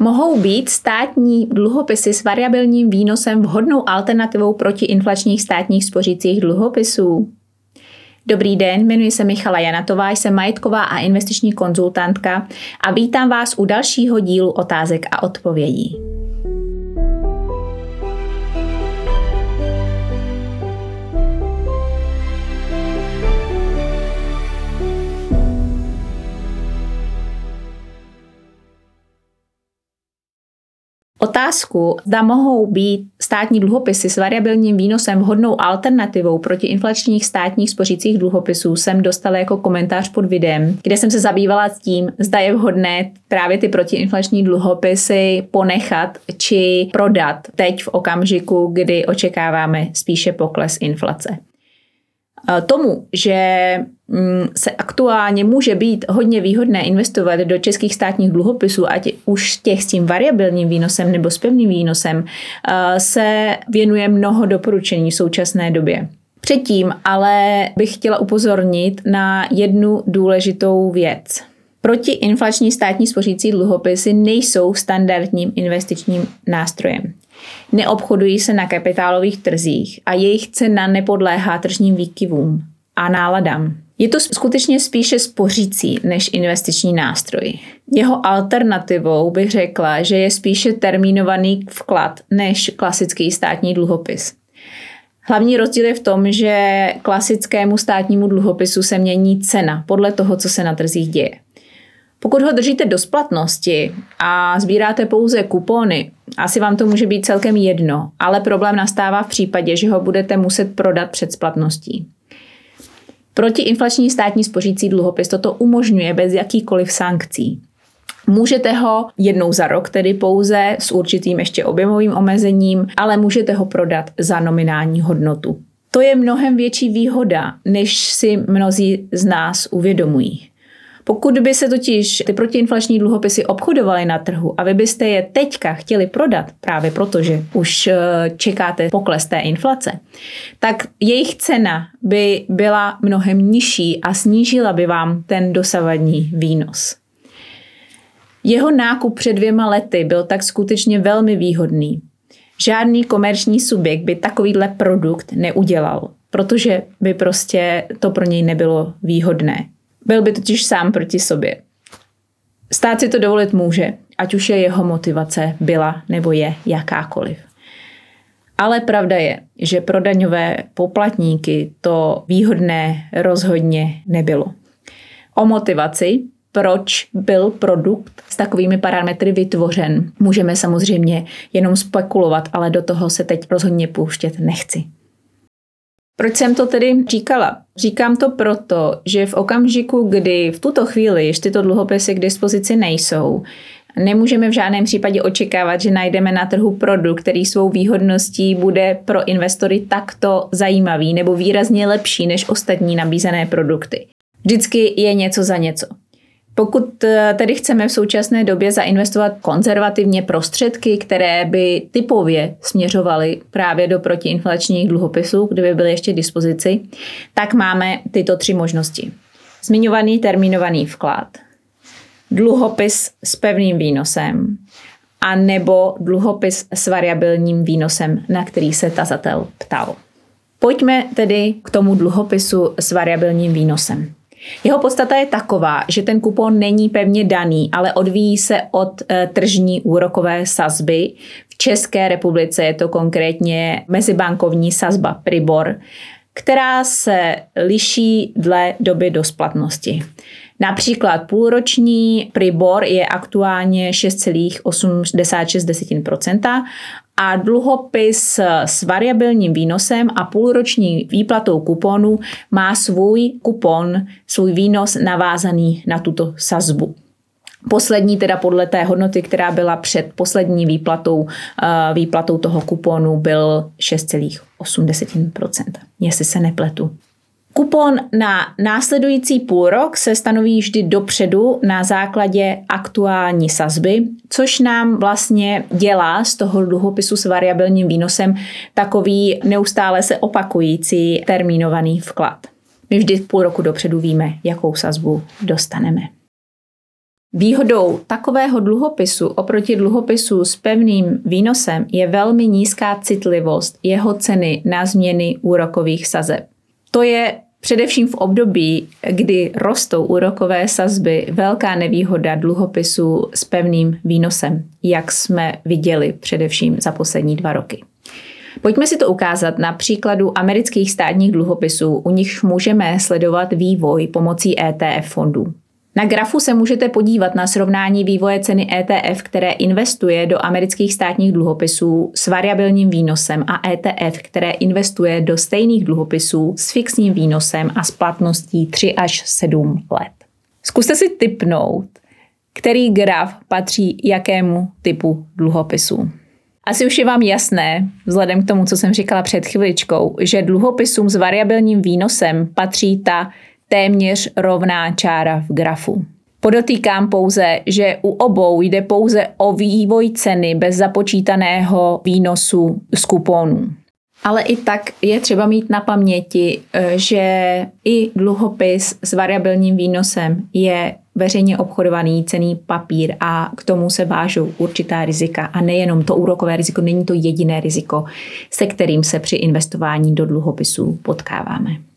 Mohou být státní dluhopisy s variabilním výnosem vhodnou alternativou proti inflačních státních spořících dluhopisů? Dobrý den, jmenuji se Michala Janatová, jsem majetková a investiční konzultantka a vítám vás u dalšího dílu otázek a odpovědí. Otázku, zda mohou být státní dluhopisy s variabilním výnosem vhodnou alternativou proti inflačních státních spořících dluhopisů, jsem dostala jako komentář pod videem, kde jsem se zabývala s tím, zda je vhodné právě ty protiinflační dluhopisy ponechat či prodat teď v okamžiku, kdy očekáváme spíše pokles inflace. Tomu, že mm, se aktuálně může být hodně výhodné investovat do českých státních dluhopisů, ať už těch s tím variabilním výnosem nebo s pevným výnosem, se věnuje mnoho doporučení v současné době. Předtím ale bych chtěla upozornit na jednu důležitou věc. Protiinflační státní spořící dluhopisy nejsou standardním investičním nástrojem. Neobchodují se na kapitálových trzích a jejich cena nepodléhá tržním výkyvům a náladám. Je to skutečně spíše spořící než investiční nástroj. Jeho alternativou bych řekla, že je spíše termínovaný vklad než klasický státní dluhopis. Hlavní rozdíl je v tom, že klasickému státnímu dluhopisu se mění cena podle toho, co se na trzích děje. Pokud ho držíte do splatnosti a sbíráte pouze kupony, asi vám to může být celkem jedno, ale problém nastává v případě, že ho budete muset prodat před splatností. Protiinflační státní spořící dluhopis toto umožňuje bez jakýkoliv sankcí. Můžete ho jednou za rok, tedy pouze s určitým ještě objemovým omezením, ale můžete ho prodat za nominální hodnotu. To je mnohem větší výhoda, než si mnozí z nás uvědomují. Pokud by se totiž ty protiinflační dluhopisy obchodovaly na trhu a vy byste je teďka chtěli prodat, právě protože už eh, čekáte pokles té inflace, tak jejich cena by byla mnohem nižší a snížila by vám ten dosavadní výnos. Jeho nákup před dvěma lety byl tak skutečně velmi výhodný. Žádný komerční subjekt by takovýhle produkt neudělal, protože by prostě to pro něj nebylo výhodné. Byl by totiž sám proti sobě. Stát si to dovolit může, ať už je jeho motivace byla nebo je jakákoliv. Ale pravda je, že pro daňové poplatníky to výhodné rozhodně nebylo. O motivaci, proč byl produkt s takovými parametry vytvořen, můžeme samozřejmě jenom spekulovat, ale do toho se teď rozhodně pouštět nechci. Proč jsem to tedy říkala? Říkám to proto, že v okamžiku, kdy v tuto chvíli ještě tyto dluhopisy k dispozici nejsou, Nemůžeme v žádném případě očekávat, že najdeme na trhu produkt, který svou výhodností bude pro investory takto zajímavý nebo výrazně lepší než ostatní nabízené produkty. Vždycky je něco za něco. Pokud eh, tedy chceme v současné době zainvestovat konzervativně prostředky, které by typově směřovaly právě do protiinflačních dluhopisů, kdyby byly ještě dispozici, tak máme tyto tři možnosti. Zmiňovaný termínovaný vklad, dluhopis s pevným výnosem a nebo dluhopis s variabilním výnosem, na který se tazatel ptal. Pojďme tedy k tomu dluhopisu s variabilním výnosem. Jeho podstata je taková, že ten kupon není pevně daný, ale odvíjí se od e, tržní úrokové sazby. V České republice je to konkrétně mezibankovní sazba Pribor, která se liší dle doby do splatnosti. Například půlroční Pribor je aktuálně 6,86% a dluhopis s variabilním výnosem a půlroční výplatou kuponu má svůj kupon, svůj výnos navázaný na tuto sazbu. Poslední teda podle té hodnoty, která byla před poslední výplatou, eh, výplatou toho kuponu, byl 6,8%, jestli se nepletu. Kupon na následující půl rok se stanoví vždy dopředu na základě aktuální sazby, což nám vlastně dělá z toho dluhopisu s variabilním výnosem takový neustále se opakující termínovaný vklad. My vždy půl roku dopředu víme, jakou sazbu dostaneme. Výhodou takového dluhopisu oproti dluhopisu s pevným výnosem je velmi nízká citlivost jeho ceny na změny úrokových sazeb. To je Především v období, kdy rostou úrokové sazby, velká nevýhoda dluhopisů s pevným výnosem, jak jsme viděli především za poslední dva roky. Pojďme si to ukázat na příkladu amerických státních dluhopisů, u nichž můžeme sledovat vývoj pomocí ETF fondů. Na grafu se můžete podívat na srovnání vývoje ceny ETF, které investuje do amerických státních dluhopisů s variabilním výnosem a ETF, které investuje do stejných dluhopisů s fixním výnosem a splatností 3 až 7 let. Zkuste si typnout, který graf patří jakému typu dluhopisu. Asi už je vám jasné, vzhledem k tomu, co jsem říkala před chviličkou, že dluhopisům s variabilním výnosem patří ta téměř rovná čára v grafu. Podotýkám pouze, že u obou jde pouze o vývoj ceny bez započítaného výnosu z kupónů. Ale i tak je třeba mít na paměti, eh, že i dluhopis s variabilním výnosem je veřejně obchodovaný cený papír a k tomu se vážou určitá rizika. A nejenom to úrokové riziko, není to jediné riziko, se kterým se při investování do dluhopisů potkáváme.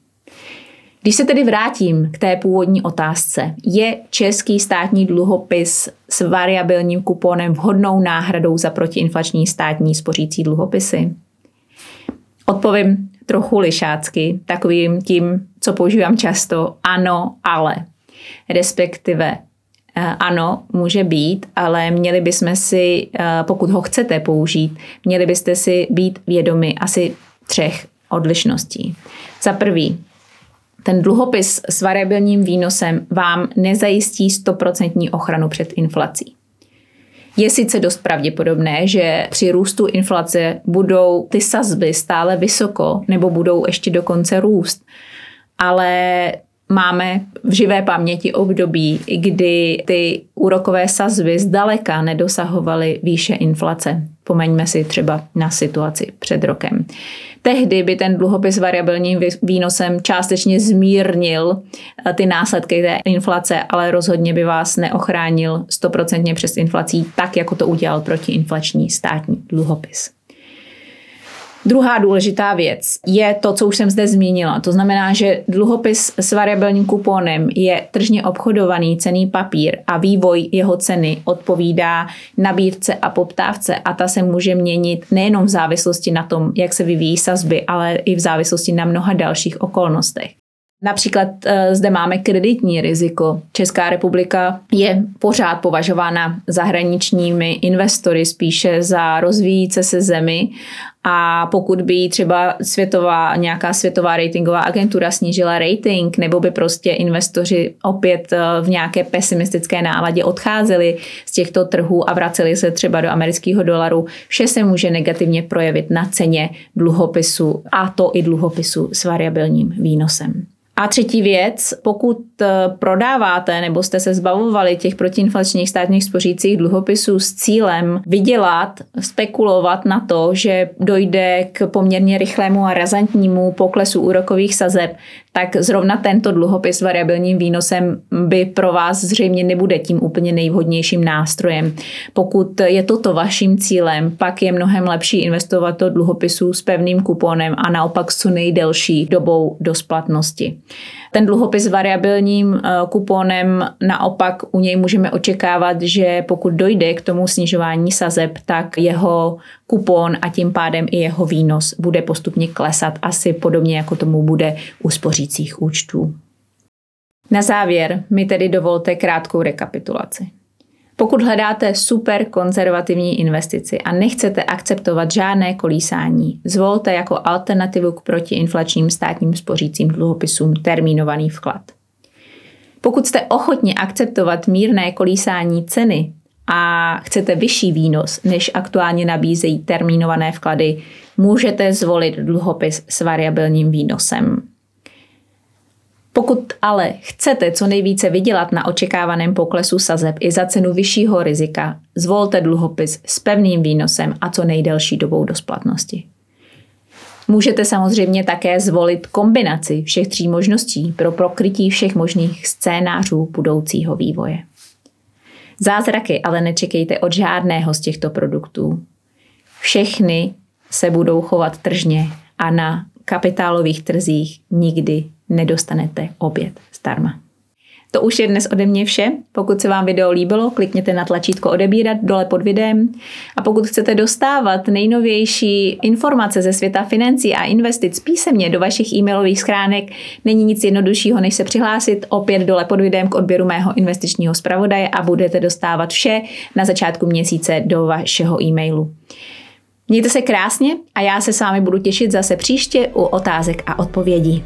Když se tedy vrátím k té původní otázce, je český státní dluhopis s variabilním kuponem vhodnou náhradou za protiinflační státní spořící dluhopisy? Odpovím trochu lišácky, takovým tím, co používám často, ano, ale. Respektive eh, ano, může být, ale měli bychom si, eh, pokud ho chcete použít, měli byste si být vědomi asi třech odlišností. Za prvý, ten dluhopis s variabilním výnosem vám nezajistí 100% ochranu před inflací. Je sice dost pravděpodobné, že při růstu inflace budou ty sazby stále vysoko nebo budou ještě dokonce růst, ale máme v živé paměti období, kdy ty úrokové sazby zdaleka nedosahovaly výše inflace. Pomeňme si třeba na situaci před rokem. Tehdy by ten dluhopis variabilním výnosem částečně zmírnil eh, ty následky té inflace, ale rozhodně by vás neochránil stoprocentně přes inflací, tak jako to udělal protiinflační státní dluhopis. Druhá důležitá věc je to, co už jsem zde zmínila. To znamená, že dluhopis s variabilním kuponem je tržně obchodovaný cený papír a vývoj jeho ceny odpovídá nabídce a poptávce a ta se může měnit nejenom v závislosti na tom, jak se vyvíjí sazby, ale i v závislosti na mnoha dalších okolnostech. Například eh, zde máme kreditní riziko. Česká republika je pořád považována zahraničními investory spíše za rozvíjící se zemi a pokud by třeba světová, nějaká světová ratingová agentura snížila rating, nebo by prostě investoři opět eh, v nějaké pesimistické náladě odcházeli z těchto trhů a vraceli se třeba do amerického dolaru, vše se může negativně projevit na ceně dluhopisu a to i dluhopisu s variabilním výnosem. A třetí věc, pokud eh, prodáváte nebo jste se zbavovali těch protiinflačních státních spořících dluhopisů s cílem vydělat, spekulovat na to, že dojde k poměrně rychlému a razantnímu poklesu úrokových sazeb, tak zrovna tento dluhopis s variabilním výnosem by pro vás zřejmě nebude tím úplně nejvhodnějším nástrojem. Pokud je toto vaším cílem, pak je mnohem lepší investovat do dluhopisů s pevným kuponem a naopak s co nejdelší dobou do splatnosti. Ten dluhopis s variabilním eh, kuponem naopak u něj můžeme očekávat, že pokud dojde k tomu snižování sazeb, tak jeho kupon a tím pádem i jeho výnos bude postupně klesat asi podobně jako tomu bude u spořících účtů. Na závěr mi tedy dovolte krátkou rekapitulaci. Pokud hledáte super konzervativní investici a nechcete akceptovat žádné kolísání, zvolte jako alternativu k protiinflačním státním spořícím dluhopisům termínovaný vklad. Pokud jste ochotni akceptovat mírné kolísání ceny a chcete vyšší výnos, než aktuálně nabízejí termínované vklady, můžete zvolit dluhopis s variabilním výnosem. Pokud ale chcete co nejvíce vydělat na očekávaném poklesu sazeb i za cenu vyššího rizika, zvolte dluhopis s pevným výnosem a co nejdelší dobou do splatnosti. Můžete samozřejmě také zvolit kombinaci všech tří možností pro prokrytí všech možných scénářů budoucího vývoje. Zázraky ale nečekejte od žádného z těchto produktů. Všechny se budou chovat tržně a na kapitálových trzích nikdy nedostanete oběd zdarma. To už je dnes ode mě vše. Pokud se vám video líbilo, klikněte na tlačítko odebírat dole pod videem. A pokud chcete dostávat nejnovější informace ze světa financí a investic písemně do vašich e-mailových schránek, není nic jednoduššího, než se přihlásit opět dole pod videem k odběru mého investičního zpravodaje a budete dostávat vše na začátku měsíce do vašeho e-mailu. Mějte se krásně a já se s vámi budu těšit zase příště u otázek a odpovědí.